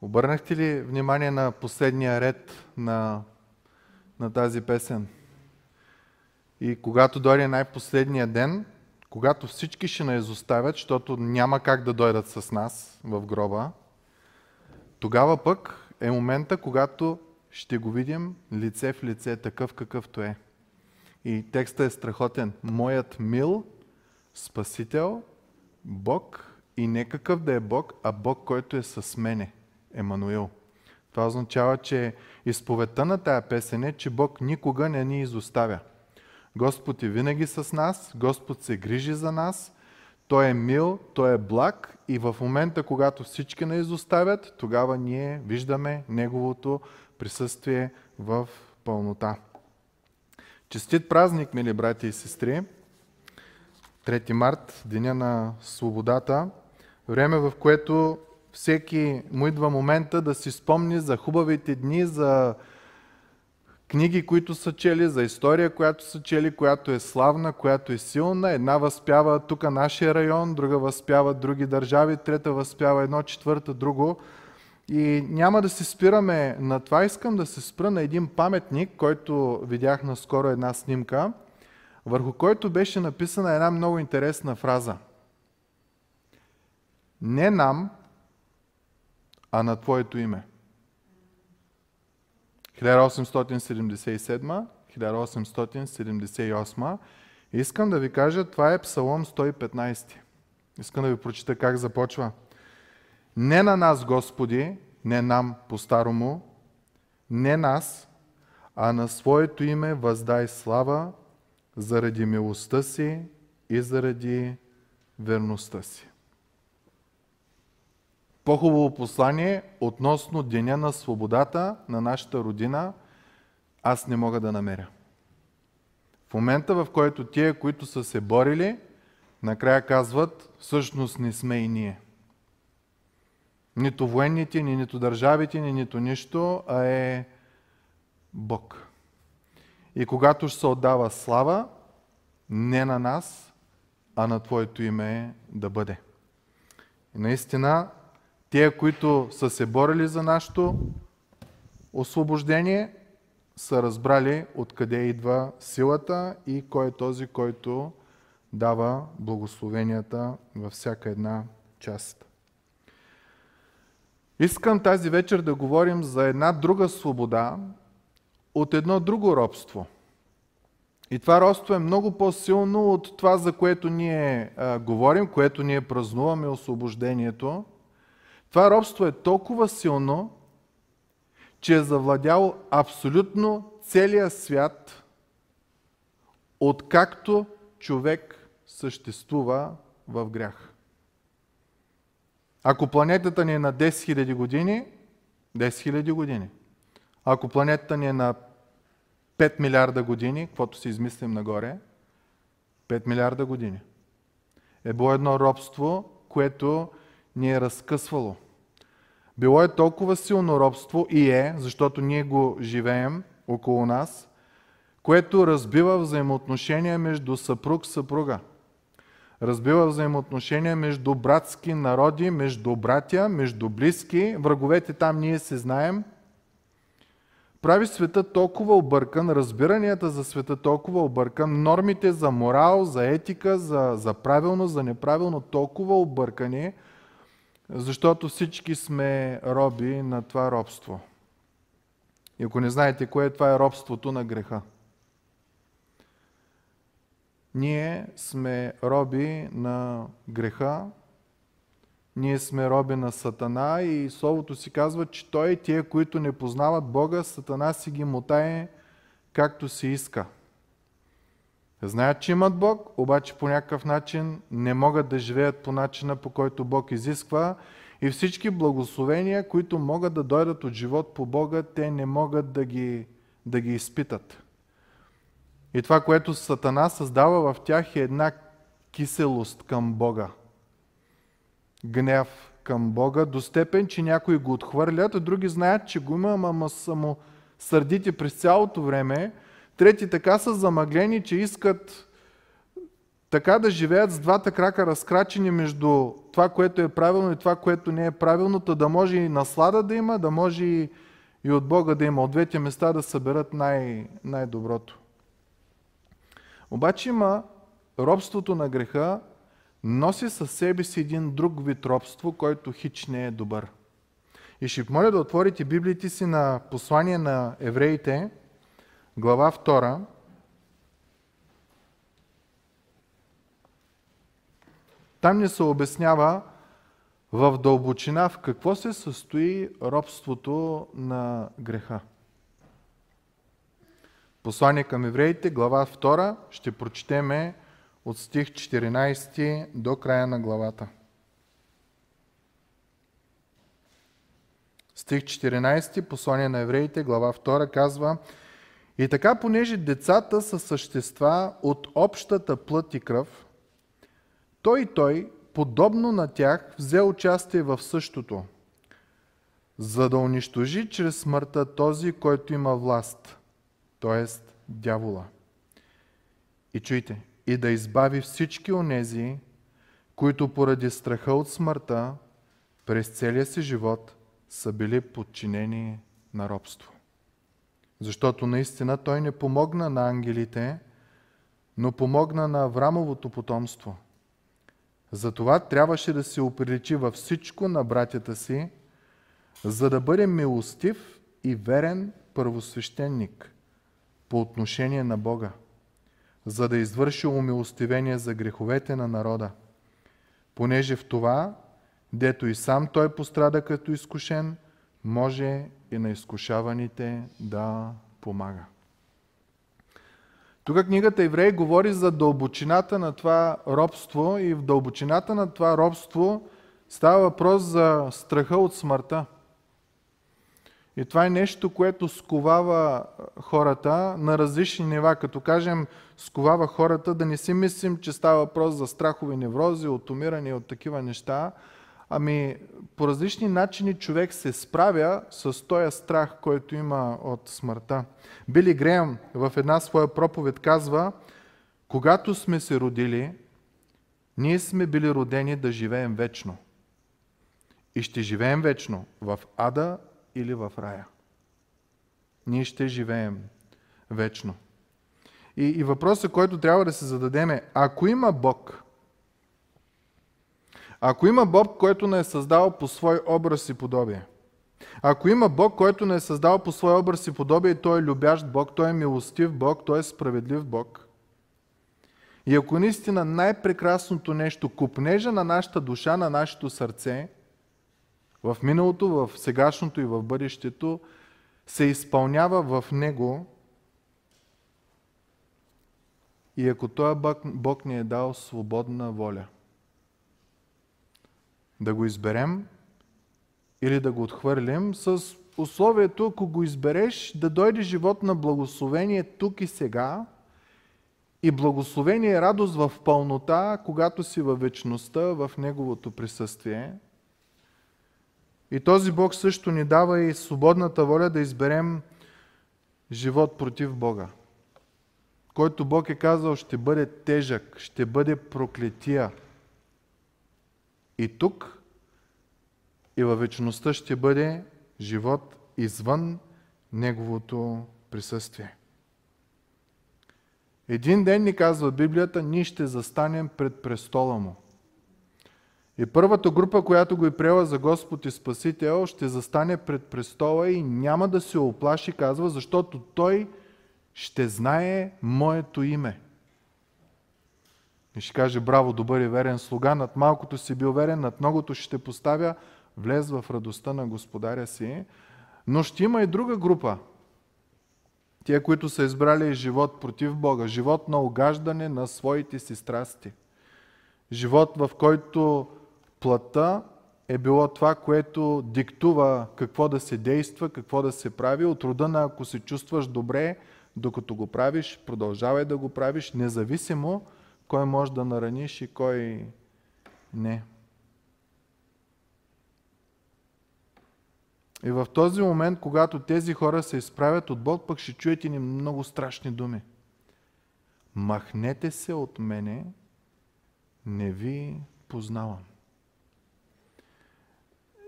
Обърнахте ли внимание на последния ред на, на тази песен? И когато дойде най-последния ден, когато всички ще наизоставят, защото няма как да дойдат с нас в гроба, тогава пък е момента, когато ще го видим лице в лице, такъв какъвто е. И текстът е страхотен. Моят мил Спасител, Бог и не какъв да е Бог, а Бог, който е с мене. Емануил. Това означава, че изповедта на тая песен е, че Бог никога не ни изоставя. Господ е винаги с нас, Господ се грижи за нас, Той е мил, Той е благ и в момента, когато всички не изоставят, тогава ние виждаме Неговото присъствие в пълнота. Честит празник, мили брати и сестри! 3 март, Деня на свободата, време в което всеки му идва момента да си спомни за хубавите дни, за книги, които са чели, за история, която са чели, която е славна, която е силна. Една възпява тук нашия район, друга възпява други държави, трета възпява едно, четвърта друго. И няма да се спираме на това. Искам да се спра на един паметник, който видях наскоро една снимка, върху който беше написана една много интересна фраза. Не нам, а на Твоето име. 1877-1878. Искам да ви кажа, това е Псалом 115. Искам да ви прочита как започва. Не на нас, Господи, не нам по-старому, не нас, а на Своето име въздай слава заради милостта си и заради верността си по-хубаво послание относно Деня на свободата на нашата родина аз не мога да намеря. В момента, в който тия, които са се борили, накрая казват, всъщност не сме и ние. Нито военните, ни, нито държавите, ни, нито нищо, а е Бог. И когато ще се отдава слава, не на нас, а на Твоето име да бъде. И наистина те, които са се борили за нашето освобождение, са разбрали откъде идва силата и кой е този, който дава благословенията във всяка една част. Искам тази вечер да говорим за една друга свобода от едно друго робство. И това робство е много по-силно от това, за което ние а, говорим, което ние празнуваме освобождението – това робство е толкова силно, че е завладяло абсолютно целия свят, откакто човек съществува в грях. Ако планетата ни е на 10 000 години, 10 000 години. Ако планетата ни е на 5 милиарда години, каквото си измислим нагоре, 5 милиарда години. Е било едно робство, което ни е разкъсвало. Било е толкова силно робство и е, защото ние го живеем около нас, което разбива взаимоотношения между съпруг-съпруга. Разбива взаимоотношения между братски народи, между братя, между близки. Враговете там ние се знаем. Прави света толкова объркан, разбиранията за света толкова объркан, нормите за морал, за етика, за, за правилно, за неправилно толкова объркани – защото всички сме роби на това робство. И ако не знаете кое е, това е робството на греха. Ние сме роби на греха, ние сме роби на Сатана и Словото си казва, че той и тия, които не познават Бога, Сатана си ги мутае както си иска. Знаят, че имат Бог, обаче по някакъв начин не могат да живеят по начина, по който Бог изисква. И всички благословения, които могат да дойдат от живот по Бога, те не могат да ги, да ги изпитат. И това, което Сатана създава в тях е една киселост към Бога. Гняв към Бога, до степен, че някои го отхвърлят, а други знаят, че го има, ама са му сърдити през цялото време, Трети така са замъглени, че искат така да живеят с двата крака разкрачени между това, което е правилно и това, което не е правилно, да може и наслада да има, да може и, и от Бога да има, от двете места да съберат най- най-доброто. Обаче има робството на греха, носи със себе си един друг вид робство, който хич не е добър. И ще моля да отворите Библиите си на послание на евреите, глава 2, Там ни се обяснява в дълбочина в какво се състои робството на греха. Послание към евреите, глава 2, ще прочетеме от стих 14 до края на главата. Стих 14, послание на евреите, глава 2, казва И така, понеже децата са същества от общата плът и кръв, той и той, подобно на тях, взе участие в същото, за да унищожи чрез смъртта този, който има власт, т.е. дявола. И чуйте, и да избави всички онези, които поради страха от смъртта през целия си живот са били подчинени на робство. Защото наистина той не помогна на ангелите, но помогна на Аврамовото потомство – затова трябваше да се оприличи във всичко на братята си, за да бъде милостив и верен първосвещеник по отношение на Бога, за да извърши умилостивение за греховете на народа, понеже в това, дето и сам той пострада като изкушен, може и на изкушаваните да помага. Тук книгата Евреи говори за дълбочината на това робство и в дълбочината на това робство става въпрос за страха от смъртта. И това е нещо, което сковава хората на различни нива. Като кажем сковава хората, да не си мислим, че става въпрос за страхови неврози, от умиране и от такива неща, Ами, по различни начини човек се справя с този страх, който има от смъртта. Били Греъм в една своя проповед казва, когато сме се родили, ние сме били родени да живеем вечно. И ще живеем вечно в ада или в рая. Ние ще живеем вечно. И, и въпросът, който трябва да се зададем е, ако има Бог, ако има Бог, който не е създал по свой образ и подобие, ако има Бог, който не е създал по свой образ и подобие, той е любящ Бог, той е милостив Бог, той е справедлив Бог. И ако наистина най-прекрасното нещо, купнежа на нашата душа, на нашето сърце, в миналото, в сегашното и в бъдещето, се изпълнява в Него, и ако Той Бог, Бог ни е дал свободна воля – да го изберем или да го отхвърлим с условието, ако го избереш, да дойде живот на благословение тук и сега и благословение и радост в пълнота, когато си във вечността, в Неговото присъствие. И този Бог също ни дава и свободната воля да изберем живот против Бога, който Бог е казал ще бъде тежък, ще бъде проклетия, и тук, и във вечността ще бъде живот извън Неговото присъствие. Един ден ни казва Библията, ние ще застанем пред престола Му. И първата група, която го е приела за Господ и Спасител, ще застане пред престола и няма да се оплаши, казва, защото Той ще знае моето име. И ще каже, браво, добър и верен слуга, над малкото си бил верен, над многото ще поставя, влез в радостта на господаря си. Но ще има и друга група. Тия, които са избрали живот против Бога, живот на огаждане на своите си страсти. Живот, в който плътта е било това, което диктува какво да се действа, какво да се прави. От рода на ако се чувстваш добре, докато го правиш, продължавай да го правиш, независимо кой може да нараниш и кой не. И в този момент, когато тези хора се изправят от Бог, пък ще чуете ни много страшни думи. Махнете се от мене, не ви познавам.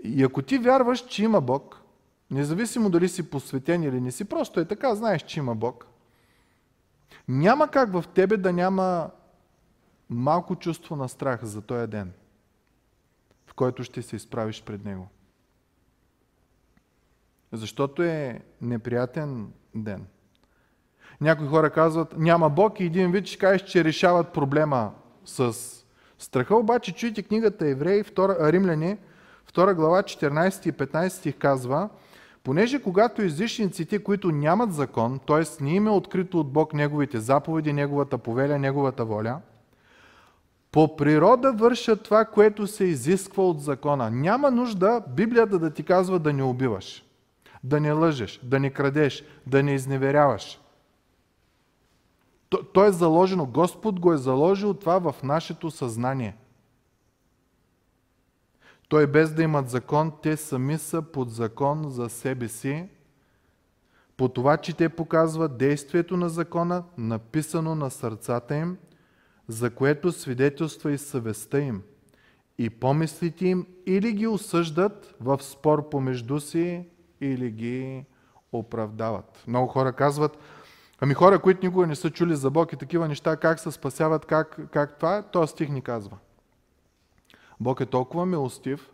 И ако ти вярваш, че има Бог, независимо дали си посветен или не си, просто е така, знаеш, че има Бог, няма как в тебе да няма малко чувство на страх за този ден, в който ще се изправиш пред Него. Защото е неприятен ден. Някои хора казват, няма Бог и един вид ще кажеш, че решават проблема с страха. Обаче чуйте книгата Евреи, Римляни, 2 глава, 14 и 15 стих казва, понеже когато излишниците, които нямат закон, т.е. не им е открито от Бог Неговите заповеди, Неговата повеля, Неговата воля, по природа вършат това, което се изисква от закона. Няма нужда Библията да ти казва да не убиваш, да не лъжеш, да не крадеш, да не изневеряваш. То, то е заложено, Господ го е заложил това в нашето съзнание. Той без да имат закон, те сами са под закон за себе си, по това, че те показват действието на закона, написано на сърцата им, за което свидетелства и съвестта им, и помислите им или ги осъждат в спор помежду си, или ги оправдават. Много хора казват, ами хора, които никога не са чули за Бог и такива неща, как се спасяват, как, как това, то стих ни казва. Бог е толкова милостив,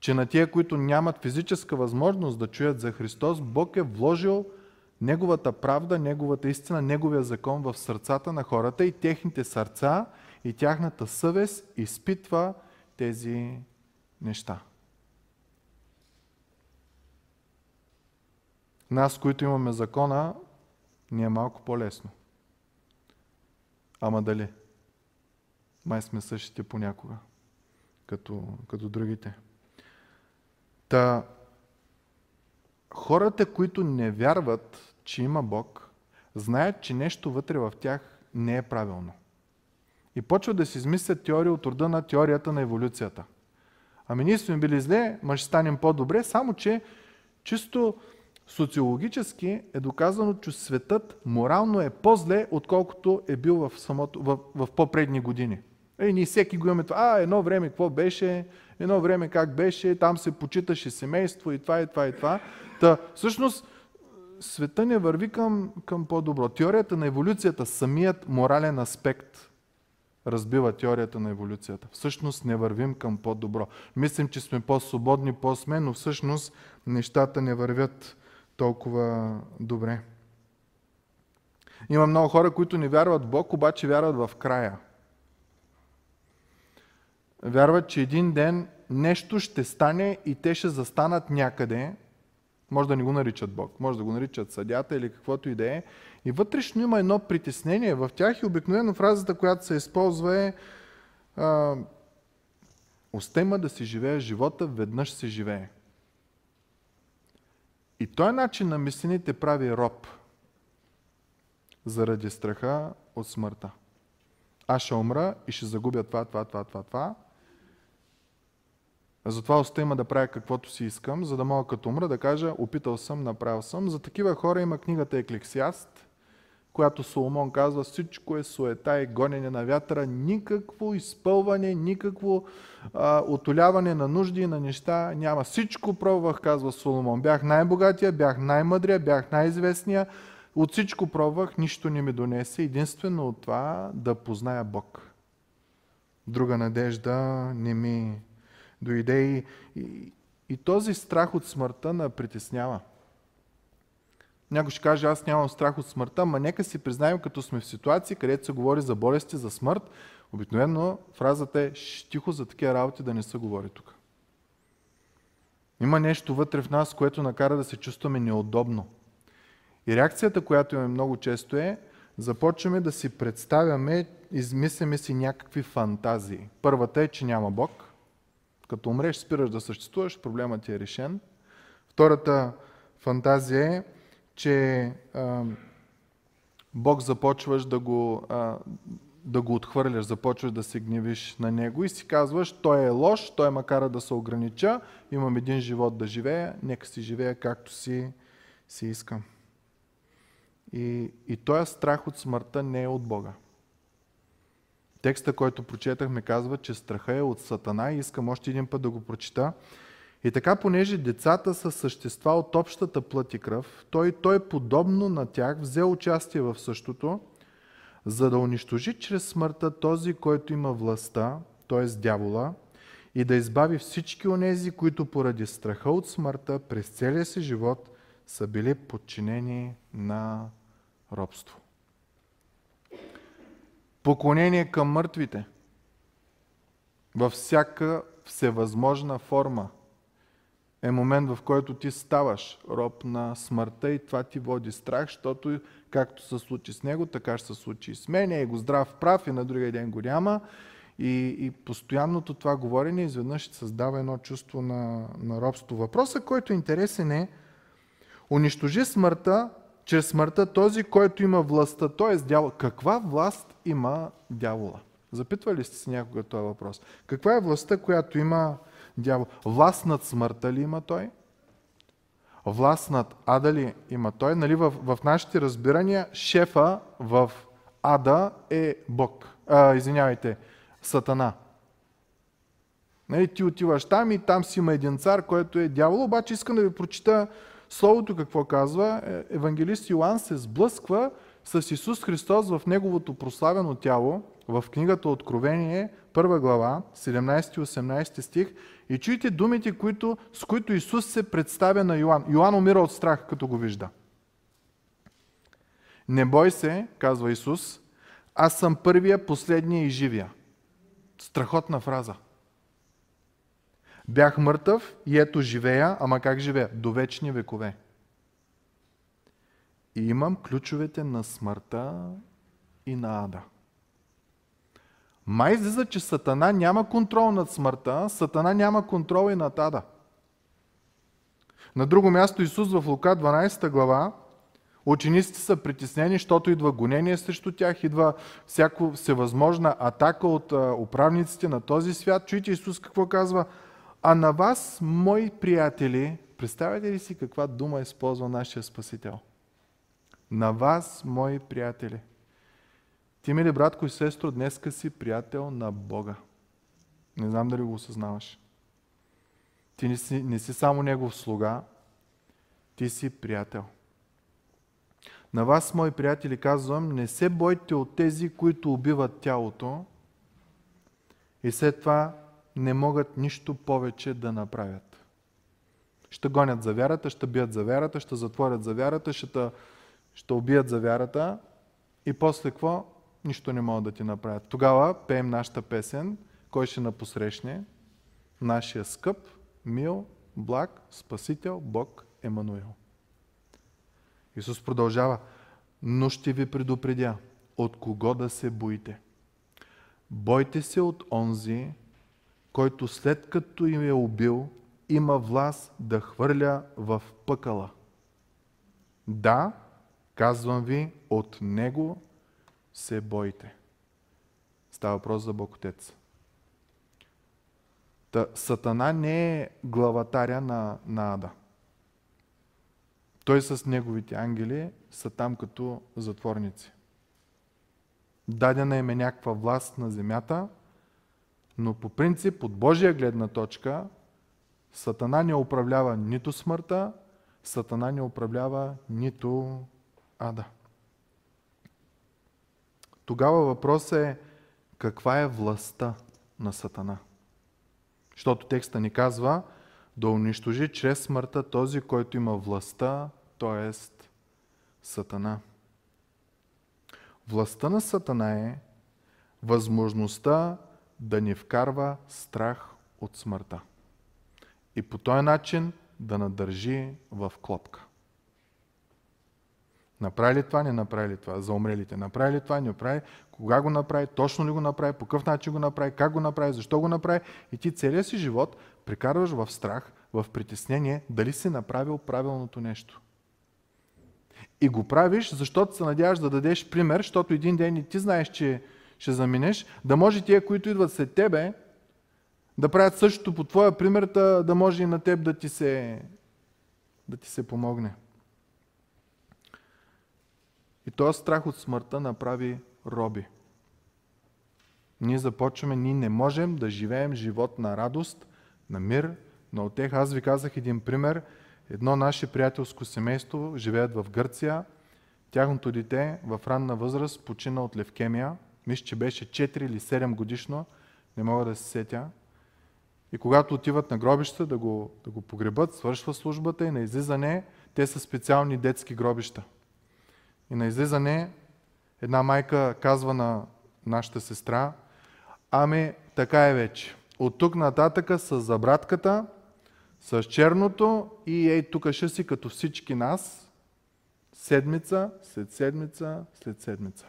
че на тия, които нямат физическа възможност да чуят за Христос, Бог е вложил Неговата правда, Неговата истина, Неговия закон в сърцата на хората и техните сърца и тяхната съвест изпитва тези неща. Нас, които имаме закона, ни е малко по-лесно. Ама дали? Май сме същите понякога, като, като другите. Та, хората, които не вярват, че има Бог, знаят, че нещо вътре в тях не е правилно. И почват да си измислят теория от рода на теорията на еволюцията. Ами ние сме били зле, ма ще станем по-добре, само че чисто социологически е доказано, че светът морално е по-зле, отколкото е бил в, самото, в, в по-предни години. Е, ние всеки го имаме това. А, едно време какво беше, едно време как беше, там се почиташе семейство и това, и това, и това. Та, всъщност, света не върви към, към по-добро. Теорията на еволюцията, самият морален аспект, разбива теорията на еволюцията. Всъщност не вървим към по-добро. Мислим, че сме по-свободни, по-сме, но всъщност нещата не вървят толкова добре. Има много хора, които не вярват в Бог, обаче вярват в края вярват, че един ден нещо ще стане и те ще застанат някъде. Може да не го наричат Бог, може да го наричат съдята или каквото и да е. И вътрешно има едно притеснение в тях и обикновено фразата, която се използва е Остема да си живее живота, веднъж се живее. И този начин на мислените прави роб заради страха от смъртта. Аз ще умра и ще загубя това, това, това, това, това. Затова оста има да правя каквото си искам, за да мога като умра да кажа, опитал съм, направил съм. За такива хора има книгата Еклексиаст, която Соломон казва, всичко е суета и гонене на вятъра, никакво изпълване, никакво а, отоляване на нужди и на неща няма. Всичко пробвах, казва Соломон. Бях най-богатия, бях най-мъдрия, бях най-известния. От всичко пробвах, нищо не ми донесе. Единствено от това да позная Бог. Друга надежда не ми дойде и, и, и този страх от смъртта на притеснява. Някой ще каже, аз нямам страх от смъртта, ма нека си признаем, като сме в ситуации, където се говори за болести, за смърт, обикновено фразата е тихо за такива работи да не се говори тук. Има нещо вътре в нас, което накара да се чувстваме неудобно. И реакцията, която имаме много често е, започваме да си представяме, измисляме си някакви фантазии. Първата е, че няма Бог – като умреш, спираш да съществуваш, проблемът ти е решен. Втората фантазия е, че а, Бог започваш да го, а, да го отхвърляш, започваш да се гневиш на Него и си казваш, той е лош, той ме кара да се огранича, имам един живот да живея, нека си живея както си, си искам. И, и този страх от смъртта не е от Бога. Текста, който прочетахме, казва, че страха е от Сатана и искам още един път да го прочита. И така, понеже децата са същества от общата плът и кръв, той, той подобно на тях взе участие в същото, за да унищожи чрез смъртта този, който има властта, т.е. дявола, и да избави всички онези, които поради страха от смъртта през целия си живот са били подчинени на робство. Поклонение към мъртвите във всяка всевъзможна форма е момент, в който ти ставаш роб на смъртта и това ти води страх, защото както се случи с него, така ще се случи и с мен. Е го здрав прав и на другия ден го няма. И, и постоянното това говорене изведнъж създава едно чувство на, на робство. Въпросът, който е интересен е, унищожи смъртта, чрез смъртта този, който има властта, т.е. дявол. Каква власт има дявола? Запитвали сте се някога този въпрос? Каква е властта, която има дявол? Власт над смъртта ли има той? Власт над ада ли има той? Нали, в, в нашите разбирания шефа в ада е Бог. А, извинявайте, Сатана. Нали, ти отиваш там и там си има един цар, който е дявол, обаче искам да ви прочита Словото какво казва? Е, евангелист Йоанн се сблъсква с Исус Христос в Неговото прославено тяло, в книгата Откровение, първа глава, 17-18 стих, и чуйте думите, които, с които Исус се представя на Йоанн. Йоанн умира от страх, като го вижда. Не бой се, казва Исус, аз съм първия, последния и живия. Страхотна фраза. Бях мъртъв и ето живея, ама как живея? До вечни векове. И имам ключовете на смъртта и на ада. Май излиза, че Сатана няма контрол над смъртта, Сатана няма контрол и над ада. На друго място Исус в Лука 12 глава Учениците са притеснени, защото идва гонение срещу тях, идва всяко всевъзможна атака от управниците на този свят. Чуйте Исус какво казва. А на вас, мои приятели, представяте ли си каква дума използва нашия Спасител? На вас, мои приятели. Ти, мили братко и сестро, днеска си приятел на Бога. Не знам дали го осъзнаваш. Ти не си, не си само Негов слуга, ти си приятел. На вас, мои приятели, казвам, не се бойте от тези, които убиват тялото и след това не могат нищо повече да направят. Ще гонят за вярата, ще бият за вярата, ще затворят за вярата, ще, ще убият за вярата и после какво? Нищо не могат да ти направят. Тогава пеем нашата песен, кой ще напосрещне? Нашия скъп, мил, благ, спасител, Бог Емануил. Исус продължава, но ще ви предупредя, от кого да се боите. Бойте се от онзи, който след като им е убил, има власт да хвърля в пъкала. Да, казвам ви, от него се бойте. Става въпрос за Бог Отец. Та, сатана не е главатаря на, на Ада. Той с неговите ангели са там като затворници. Дадена им е някаква власт на земята, но по принцип, от Божия гледна точка, Сатана не управлява нито смъртта, Сатана не управлява нито ада. Тогава въпросът е каква е властта на Сатана? Защото текста ни казва да унищожи чрез смъртта този, който има властта, т.е. Сатана. Властта на Сатана е възможността да ни вкарва страх от смъртта. И по този начин да надържи в клопка. Направи ли това, не направи ли това? За умрелите. Направи ли това, не направи? Кога го направи? Точно ли го направи? По какъв начин го направи? Как го направи? Защо го направи? И ти целия си живот прекарваш в страх, в притеснение, дали си направил правилното нещо. И го правиш, защото се надяваш да дадеш пример, защото един ден и ти знаеш, че ще заминеш, да може тия, които идват след тебе, да правят същото по твоя пример, да може и на теб да ти се, да ти се помогне. И този страх от смъртта направи роби. ние започваме, ние не можем да живеем живот на радост, на мир, на отех. Аз ви казах един пример. Едно наше приятелско семейство живеят в Гърция. Тяхното дете в ранна възраст почина от левкемия. Мисля, че беше 4 или 7 годишно. Не мога да се сетя. И когато отиват на гробища да го, да го погребат, свършва службата и на излизане, те са специални детски гробища. И на излизане една майка казва на нашата сестра, ами така е вече. От тук нататъка с забратката, с черното и ей тук ще си като всички нас, седмица, след седмица, след седмица.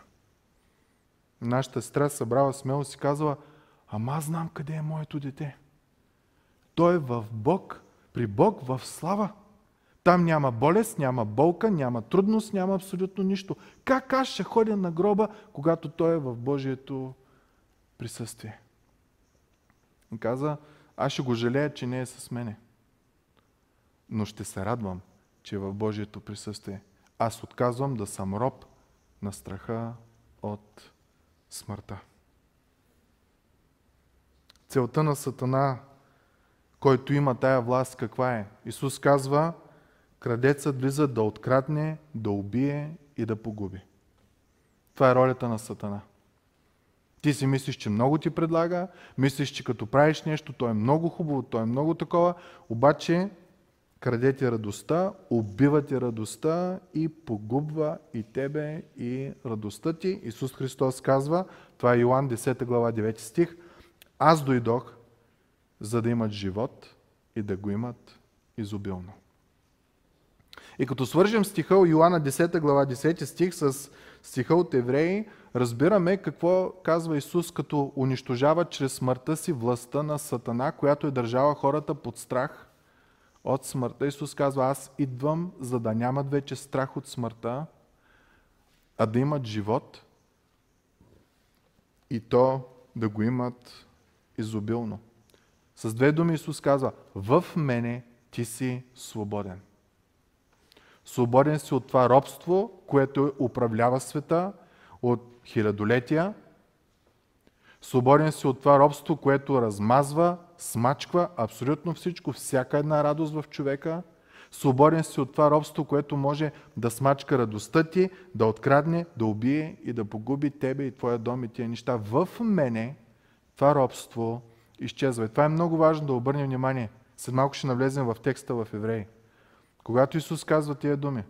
Нашата сестра събрала смело си казала, ама аз знам къде е моето дете. Той е в Бог, при Бог в слава. Там няма болест, няма болка, няма трудност, няма абсолютно нищо. Как аз ще ходя на гроба, когато той е в Божието присъствие? И каза, аз ще го жалея, че не е с мене. Но ще се радвам, че е в Божието присъствие. Аз отказвам да съм роб на страха от смъртта. Целта на Сатана, който има тая власт, каква е? Исус казва, крадецът влиза да открадне, да убие и да погуби. Това е ролята на Сатана. Ти си мислиш, че много ти предлага, мислиш, че като правиш нещо, то е много хубаво, то е много такова, обаче краде ти радостта, убива ти радостта и погубва и тебе и радостта ти. Исус Христос казва, това е Йоан 10 глава 9 стих, аз дойдох, за да имат живот и да го имат изобилно. И като свържем стиха от Йоанна 10 глава 10 стих с стиха от Евреи, разбираме какво казва Исус, като унищожава чрез смъртта си властта на Сатана, която е държала хората под страх от смъртта. Исус казва, аз идвам, за да нямат вече страх от смъртта, а да имат живот и то да го имат изобилно. С две думи Исус казва, в мене ти си свободен. Свободен си от това робство, което управлява света от хилядолетия. Свободен си от това робство, което размазва, смачква абсолютно всичко, всяка една радост в човека. Свободен си от това робство, което може да смачка радостта ти, да открадне, да убие и да погуби тебе и твоя дом и тия неща. В мене това робство изчезва. И това е много важно да обърнем внимание. След малко ще навлезем в текста в Евреи. Когато Исус казва тия думи,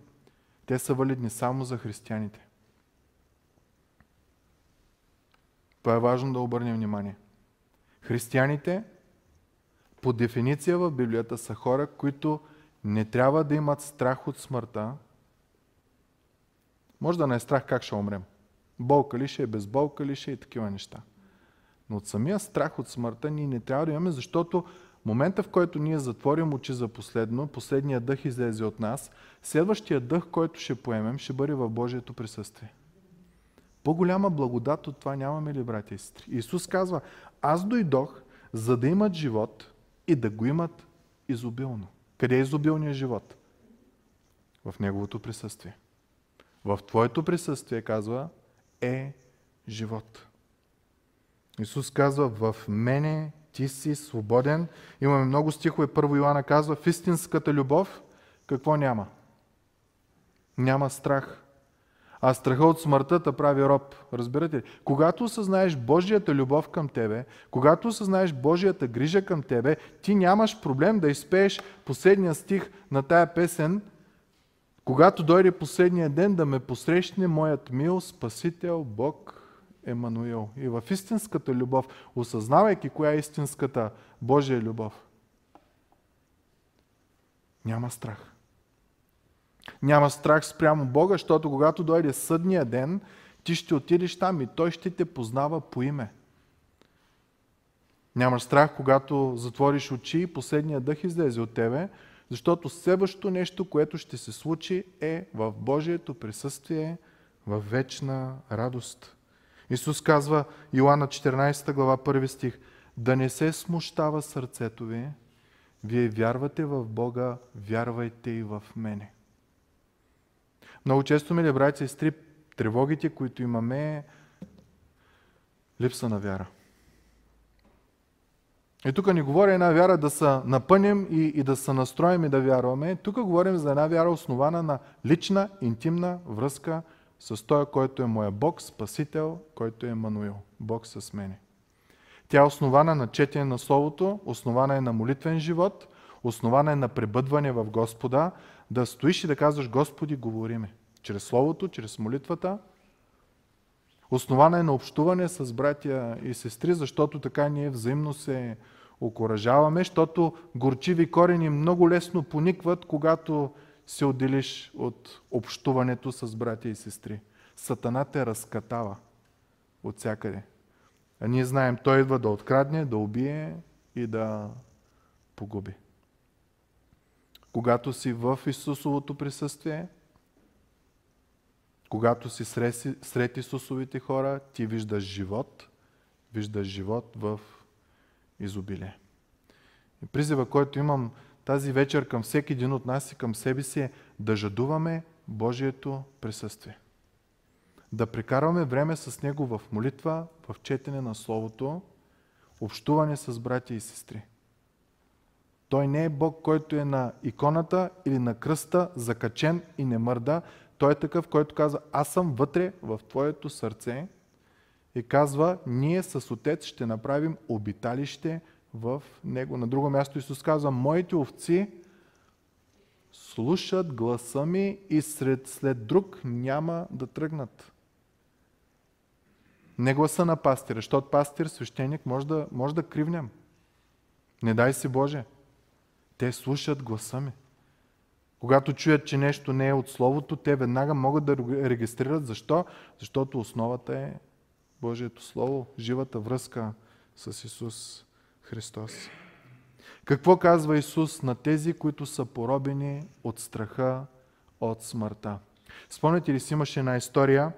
те са валидни само за християните. Това е важно да обърнем внимание. Християните по дефиниция в Библията са хора, които не трябва да имат страх от смъртта. Може да не е страх как ще умрем. Болка ли ще е, безболка ли ще е и такива неща. Но от самия страх от смъртта ние не трябва да имаме, защото момента, в който ние затворим очи за последно, последният дъх излезе от нас, следващия дъх, който ще поемем, ще бъде в Божието присъствие. По-голяма благодат от това нямаме ли, брати и сестри? Исус казва, аз дойдох, за да имат живот и да го имат изобилно. Къде е изобилният живот? В Неговото присъствие. В Твоето присъствие, казва, е живот. Исус казва, в мене ти си свободен. Имаме много стихове. Първо Йоанна казва, в истинската любов какво няма? Няма страх. А страха от смъртта те прави роб. Разбирате ли? Когато осъзнаеш Божията любов към тебе, когато осъзнаеш Божията грижа към тебе, ти нямаш проблем да изпееш последния стих на тая песен, когато дойде последния ден да ме посрещне моят мил Спасител Бог Емануил. И в истинската любов, осъзнавайки коя е истинската Божия любов, няма страх. Няма страх спрямо Бога, защото когато дойде съдния ден, ти ще отидеш там и Той ще те познава по име. Нямаш страх, когато затвориш очи и последния дъх излезе от тебе, защото следващото нещо, което ще се случи е в Божието присъствие, в вечна радост. Исус казва, Йоанна 14 глава 1 стих, да не се смущава сърцето ви, вие вярвате в Бога, вярвайте и в мене. Много често, мили братя и сестри, тревогите, които имаме, Липса на вяра. И тук ни говори една вяра да се напънем и, и да се настроим и да вярваме. Тук говорим за една вяра основана на лична, интимна връзка с Той, който е моя Бог, Спасител, който е Мануил. Бог с мене. Тя е основана на четене на Словото, основана е на молитвен живот, основана е на пребъдване в Господа, да стоиш и да казваш Господи, говориме. Чрез Словото, чрез молитвата. Основана е на общуване с братя и сестри, защото така ние взаимно се окоръжаваме, защото горчиви корени много лесно поникват, когато се отделиш от общуването с братя и сестри. Сатана те разкатава от всякъде. А ние знаем, той идва да открадне, да убие и да погуби. Когато си в Исусовото присъствие, когато си сред Исусовите хора, ти виждаш живот, виждаш живот в изобилие. И призива, който имам тази вечер към всеки един от нас и към себе си е да жадуваме Божието присъствие. Да прекарваме време с Него в молитва, в четене на Словото, общуване с братя и сестри. Той не е Бог, който е на иконата или на кръста, закачен и не мърда. Той е такъв, който казва, аз съм вътре в твоето сърце и казва, ние с Отец ще направим обиталище в Него. На друго място Исус казва, моите овци слушат гласа ми и след, след друг няма да тръгнат. Не гласа на пастира, защото пастир, свещеник, може да, може да кривнем. Не дай си Боже. Те слушат гласа ми. Когато чуят, че нещо не е от Словото, те веднага могат да регистрират. Защо? Защото основата е Божието Слово, живата връзка с Исус Христос. Какво казва Исус на тези, които са поробени от страха от смъртта? Спомняте ли си, имаше една история,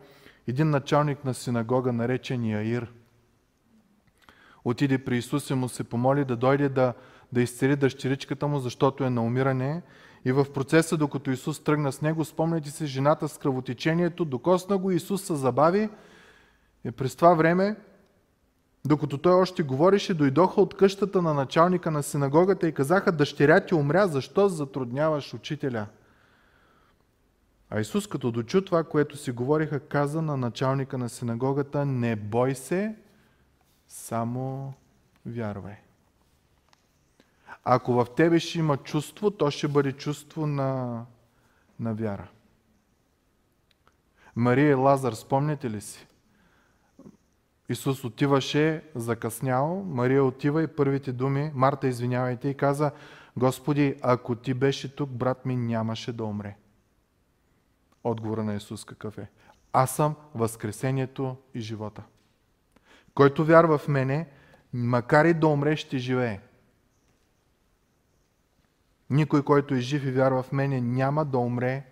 един началник на синагога, наречен Яир, отиде при Исус и му се помоли да дойде да, да изцели дъщеричката му, защото е на умиране. И в процеса, докато Исус тръгна с него, спомняте се жената с кръвотечението, докосна го, Исус се забави и през това време докато той още говореше, дойдоха от къщата на началника на синагогата и казаха, дъщеря ти умря, защо затрудняваш учителя? А Исус, като дочу това, което си говориха, каза на началника на синагогата, не бой се, само вярвай. Ако в тебе ще има чувство, то ще бъде чувство на, на вяра. Мария и Лазар, спомняте ли си? Исус отиваше закъснял, Мария отива и първите думи, Марта извинявайте, и каза, Господи, ако ти беше тук, брат ми нямаше да умре. Отговора на Исус какъв е? Аз съм възкресението и живота. Който вярва в мене, макар и да умре, ще живее. Никой, който е жив и вярва в мене, няма да умре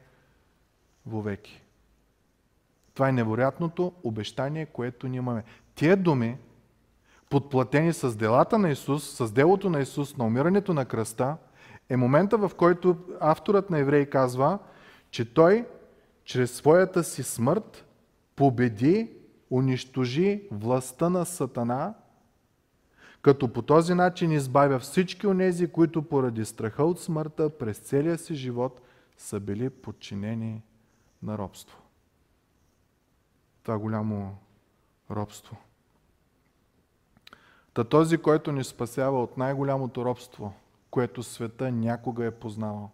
вовеки. Това е невероятното обещание, което ние имаме. Тия думи, подплатени с делата на Исус, с делото на Исус, на умирането на кръста, е момента, в който авторът на Евреи казва, че той чрез своята си смърт победи, унищожи властта на Сатана, като по този начин избавя всички онези, които поради страха от смъртта през целия си живот са били подчинени на робство. Това голямо робство. Та този, който ни спасява от най-голямото робство, което света някога е познавал,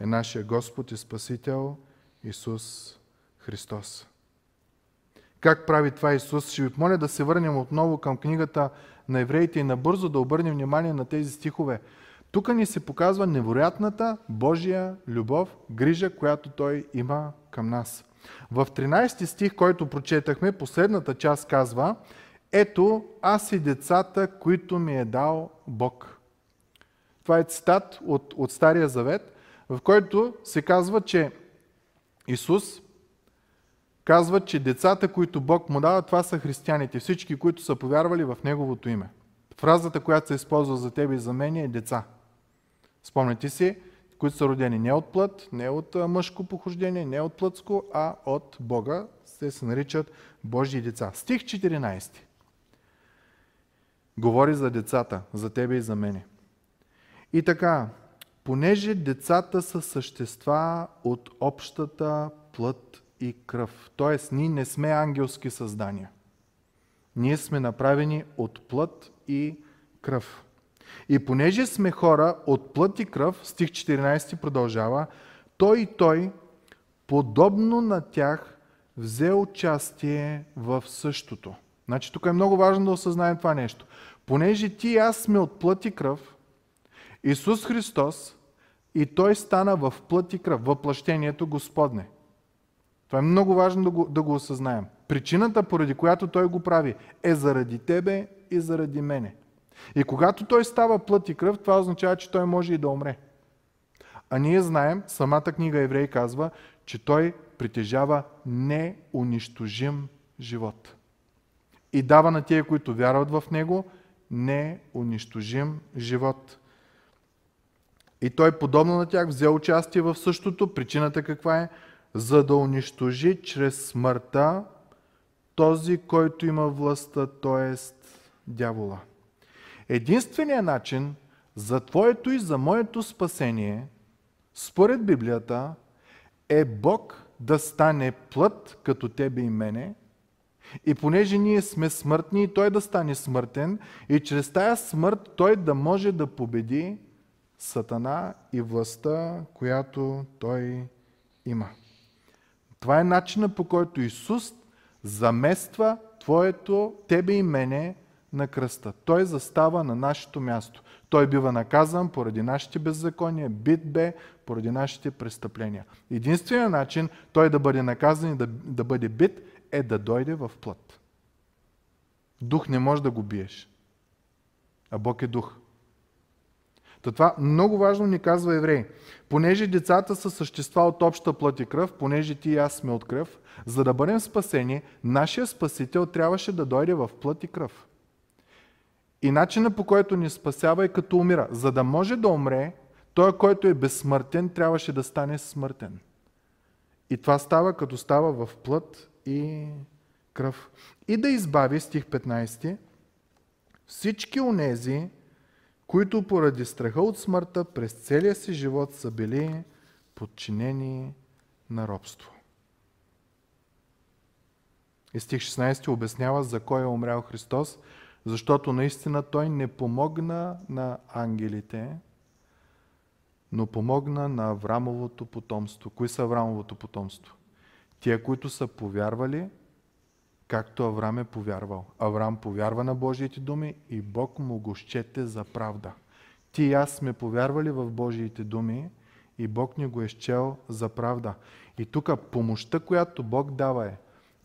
е нашия Господ и Спасител Исус Христос. Как прави това Исус? Ще ви моля да се върнем отново към книгата на евреите и набързо да обърнем внимание на тези стихове. Тук ни се показва невероятната Божия любов, грижа, която Той има към нас. В 13 стих, който прочетахме, последната част казва Ето, аз и децата, които ми е дал Бог. Това е цитат от, от Стария Завет, в който се казва, че Исус казва, че децата, които Бог му дава, това са християните, всички, които са повярвали в Неговото име. Фразата, която се използва за тебе и за мен е деца. Спомняте си, които са родени не от плът, не от мъжко похождение, не от плътско, а от Бога, те се наричат Божии деца. Стих 14. Говори за децата, за тебе и за мене. И така, понеже децата са същества от общата плът и кръв, т.е. ние не сме ангелски създания. Ние сме направени от плът и кръв. И понеже сме хора от плът и кръв, стих 14 продължава, той и той, подобно на тях, взе участие в същото. Значи тук е много важно да осъзнаем това нещо. Понеже ти и аз сме от плът и кръв, Исус Христос и Той стана в плът и кръв, въплъщението Господне. Това е много важно да го, да го осъзнаем. Причината, поради която Той го прави, е заради тебе и заради мене. И когато Той става плът и кръв, това означава, че Той може и да умре. А ние знаем, самата книга Еврей казва, че Той притежава неунищожим живот. И дава на тия, които вярват в Него, неунищожим живот. И той, подобно на тях, взе участие в същото. Причината каква е? За да унищожи чрез смъртта този, който има властта, т.е. дявола. Единственият начин за твоето и за моето спасение, според Библията, е Бог да стане плът като тебе и мене, и понеже ние сме смъртни, Той да стане смъртен, и чрез тая смърт Той да може да победи Сатана и властта, която той има. Това е начина по който Исус замества твоето, тебе и мене на кръста. Той застава на нашето място. Той бива наказан поради нашите беззакония, бит бе поради нашите престъпления. Единственият начин той да бъде наказан и да, да бъде бит е да дойде в плът. Дух не може да го биеш. А Бог е дух. Та това много важно ни казва еврей. Понеже децата са същества от обща плът и кръв, понеже ти и аз сме от кръв, за да бъдем спасени, нашия Спасител трябваше да дойде в плът и кръв. И начина по който ни спасява е като умира. За да може да умре, той, който е безсмъртен, трябваше да стане смъртен. И това става като става в плът и кръв. И да избави, стих 15, всички онези, които поради страха от смъртта през целия си живот са били подчинени на робство. И стих 16 обяснява за кой е умрял Христос, защото наистина Той не помогна на ангелите, но помогна на Аврамовото потомство. Кои са Аврамовото потомство? Тия, които са повярвали както Авраам е повярвал. Авраам повярва на Божиите думи и Бог му го щете за правда. Ти и аз сме повярвали в Божиите думи и Бог ни го е счел за правда. И тук помощта, която Бог дава е,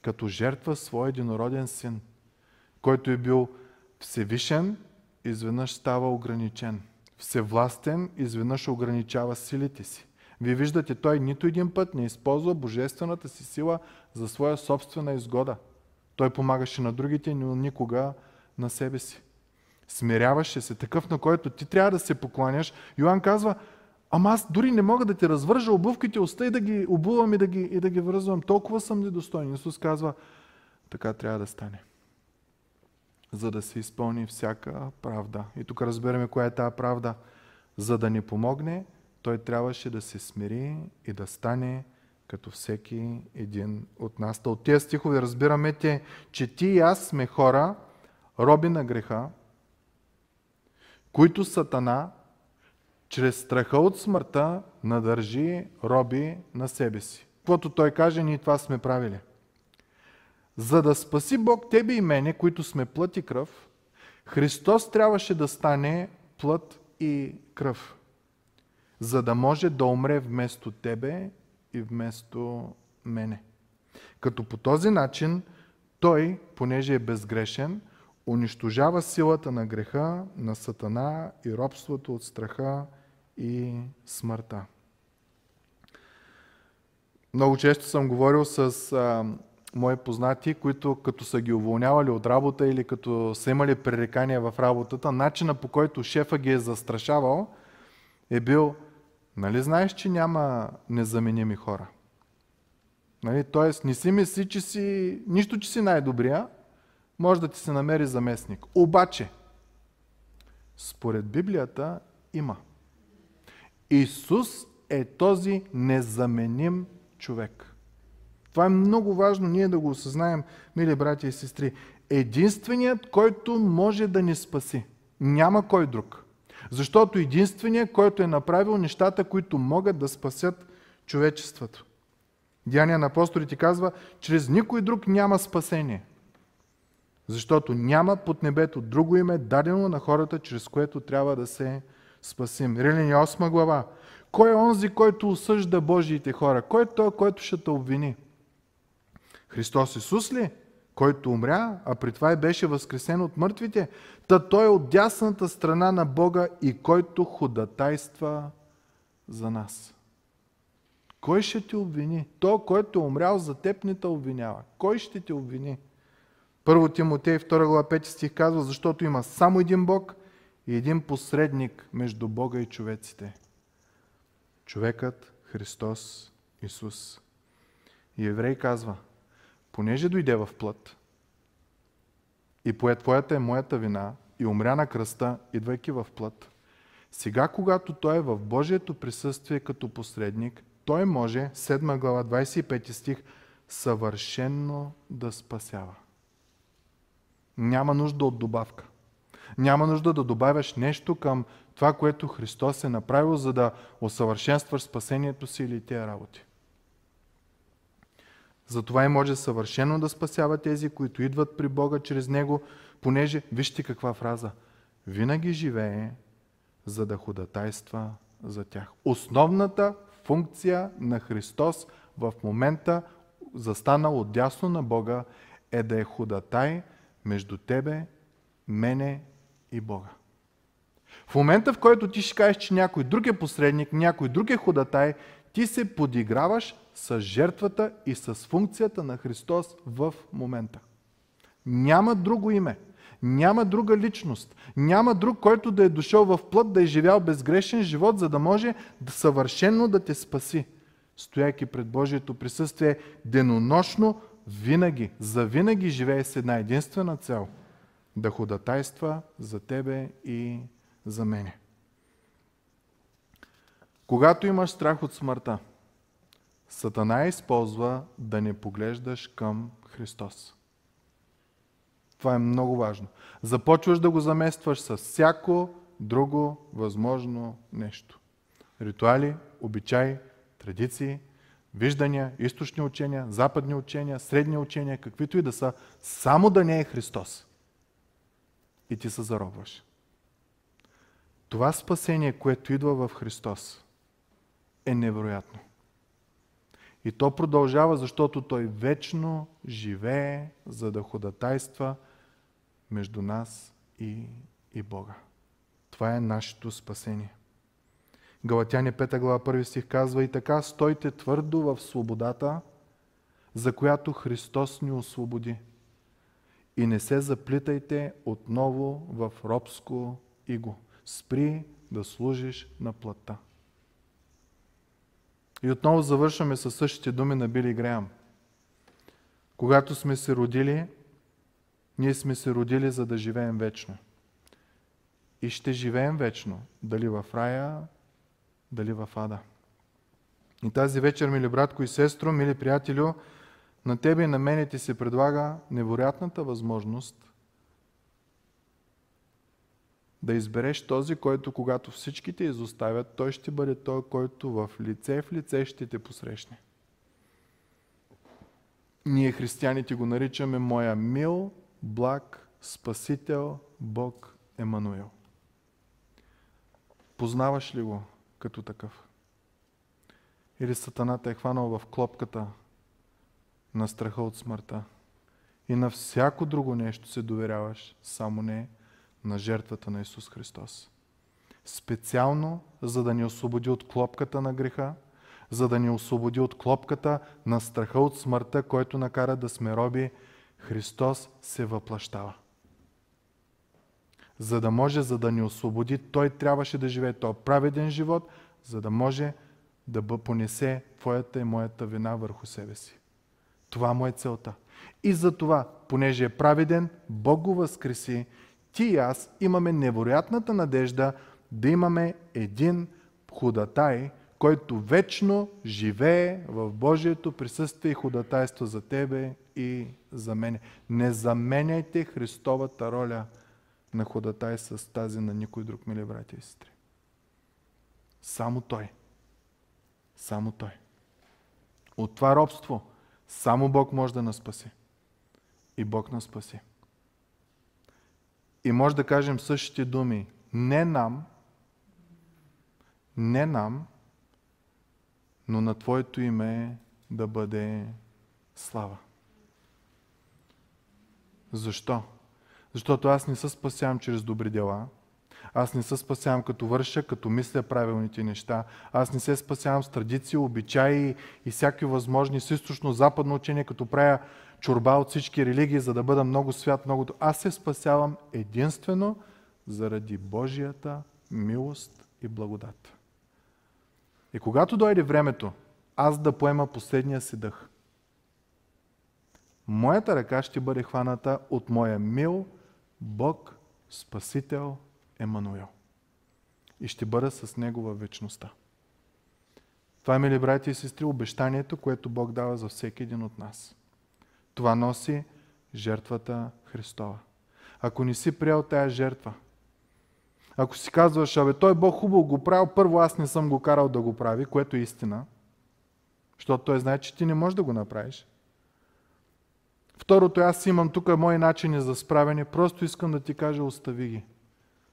като жертва своя единороден син, който е бил всевишен, изведнъж става ограничен. Всевластен, изведнъж ограничава силите си. Вие виждате, той нито един път не използва божествената си сила за своя собствена изгода. Той помагаше на другите, но никога на себе си. Смиряваше се, такъв на който ти трябва да се покланяш. Йоан казва, ама аз дори не мога да ти развържа обувките, уста и да ги обувам и да ги, и да ги връзвам. Толкова съм недостоен. Исус казва, така трябва да стане. За да се изпълни всяка правда. И тук разбираме коя е тази правда. За да ни помогне, той трябваше да се смири и да стане като всеки един от нас. От тези стихове разбираме, те, че ти и аз сме хора, роби на греха, които Сатана, чрез страха от смъртта, надържи роби на себе си. Каквото той каже, ние това сме правили. За да спаси Бог тебе и мене, които сме плът и кръв, Христос трябваше да стане плът и кръв, за да може да умре вместо тебе и вместо мене. Като по този начин той, понеже е безгрешен, унищожава силата на греха, на сатана и робството от страха и смъртта. Много често съм говорил с а, мои познати, които като са ги уволнявали от работа или като са имали пререкания в работата, начина по който шефа ги е застрашавал е бил Нали знаеш, че няма незаменими хора? Нали? Тоест, не си мисли, че си, нищо, че си най-добрия, може да ти се намери заместник. Обаче, според Библията има. Исус е този незаменим човек. Това е много важно ние да го осъзнаем, мили братя и сестри. Единственият, който може да ни спаси. Няма кой друг. Защото единственият, който е направил нещата, които могат да спасят човечеството. Деяния на апостолите казва, чрез никой друг няма спасение. Защото няма под небето друго име дадено на хората, чрез което трябва да се спасим. Рилини 8 глава. Кой е онзи, който осъжда Божиите хора? Кой е той, който ще те обвини? Христос Исус ли? Който умря, а при това и беше възкресен от мъртвите? Та той е от дясната страна на Бога и който ходатайства за нас. Кой ще те обвини? То, който е умрял за теб, не те обвинява. Кой ще те обвини? Първо Тимотей 2 глава 5 стих казва, защото има само един Бог и един посредник между Бога и човеците. Човекът Христос Исус. И еврей казва, понеже дойде в плът и пое твоята е моята вина и умря на кръста, идвайки в плът, сега, когато Той е в Божието присъствие като посредник, Той може, 7 глава, 25 стих, съвършенно да спасява. Няма нужда от добавка. Няма нужда да добавяш нещо към това, което Христос е направил, за да усъвършенстваш спасението си или тези работи. Затова и може съвършено да спасява тези, които идват при Бога чрез Него, понеже, вижте каква фраза, винаги живее, за да ходатайства за тях. Основната функция на Христос в момента, застанал отдясно на Бога, е да е ходатай между тебе, мене и Бога. В момента, в който ти ще кажеш, че някой друг е посредник, някой друг е ходатай, ти се подиграваш с жертвата и с функцията на Христос в момента. Няма друго име. Няма друга личност. Няма друг, който да е дошъл в плът, да е живял безгрешен живот, за да може да съвършенно да те спаси. Стояйки пред Божието присъствие денонощно, винаги, за винаги живее с една единствена цел – да ходатайства за тебе и за мене. Когато имаш страх от смъртта, Сатана използва да не поглеждаш към Христос. Това е много важно. Започваш да го заместваш с всяко друго възможно нещо. Ритуали, обичаи, традиции, виждания, източни учения, западни учения, средни учения, каквито и да са, само да не е Христос. И ти се заробваш. Това спасение, което идва в Христос, е невероятно. И то продължава, защото Той вечно живее, за да ходатайства между нас и, и Бога. Това е нашето спасение. Галатяне 5 глава 1 стих казва и така стойте твърдо в свободата, за която Христос ни освободи. И не се заплитайте отново в робско иго. Спри да служиш на плътта. И отново завършваме със същите думи на Били Греам. Когато сме се родили, ние сме се родили за да живеем вечно. И ще живеем вечно, дали в рая, дали в ада. И тази вечер, мили братко и сестро, мили приятелю, на тебе и на мене ти се предлага невероятната възможност да избереш този, който когато всички те изоставят, той ще бъде той, който в лице в лице ще те посрещне. Ние християните го наричаме моя мил, благ, спасител, Бог Емануел. Познаваш ли го като такъв? Или сатаната е хванал в клопката на страха от смъртта и на всяко друго нещо се доверяваш, само не на жертвата на Исус Христос. Специално, за да ни освободи от клопката на греха, за да ни освободи от клопката на страха от смъртта, който накара да сме роби, Христос се въплащава. За да може, за да ни освободи, Той трябваше да живее този праведен живот, за да може да понесе Твоята и моята вина върху себе си. Това му е целта. И за това, понеже е праведен, Бог го възкреси, ти и аз имаме невероятната надежда да имаме един ходатай, който вечно живее в Божието присъствие и ходатайство за тебе и за мене. Не заменяйте Христовата роля на ходатай с тази на никой друг, мили брати и сестри. Само Той. Само Той. От това робство само Бог може да нас спаси. И Бог нас спаси. И може да кажем същите думи. Не нам, не нам, но на Твоето име да бъде слава. Защо? Защото аз не се спасявам чрез добри дела. Аз не се спасявам като върша, като мисля правилните неща. Аз не се спасявам с традиции, обичаи и всякакви възможни с източно-западно учение, като правя чорба от всички религии, за да бъда много свят, много... Аз се спасявам единствено заради Божията милост и благодат. И когато дойде времето, аз да поема последния си дъх, моята ръка ще бъде хваната от моя мил Бог, Спасител Емануел. И ще бъда с Него във вечността. Това мили брати и сестри, обещанието, което Бог дава за всеки един от нас. Това носи жертвата Христова. Ако не си приял тая жертва, ако си казваш, абе, той Бог хубаво го правил, първо аз не съм го карал да го прави, което е истина, защото той знае, че ти не можеш да го направиш. Второто, аз имам тук мои начини за справяне, просто искам да ти кажа, остави ги.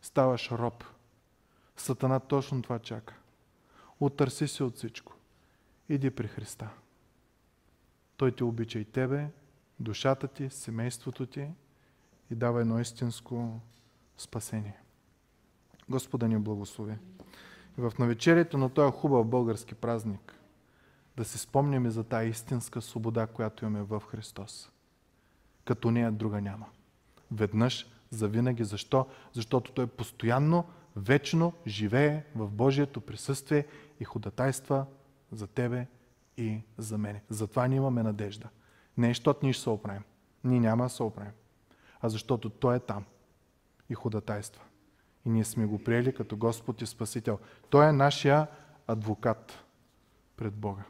Ставаш роб. Сатана точно това чака. Отърси се от всичко. Иди при Христа. Той те обича и тебе, душата ти, семейството ти и дава едно истинско спасение. Господа ни благослови. И в навечерието на този хубав български празник да се спомняме за тази истинска свобода, която имаме в Христос. Като нея друга няма. Веднъж, завинаги. Защо? Защото Той постоянно, вечно живее в Божието присъствие и ходатайства за тебе и за мене. Затова ние имаме надежда. Не е, защото ние ще се оправим. Ние няма да се оправим. А защото Той е там и ходатайства. И ние сме го приели като Господ и Спасител. Той е нашия адвокат пред Бога.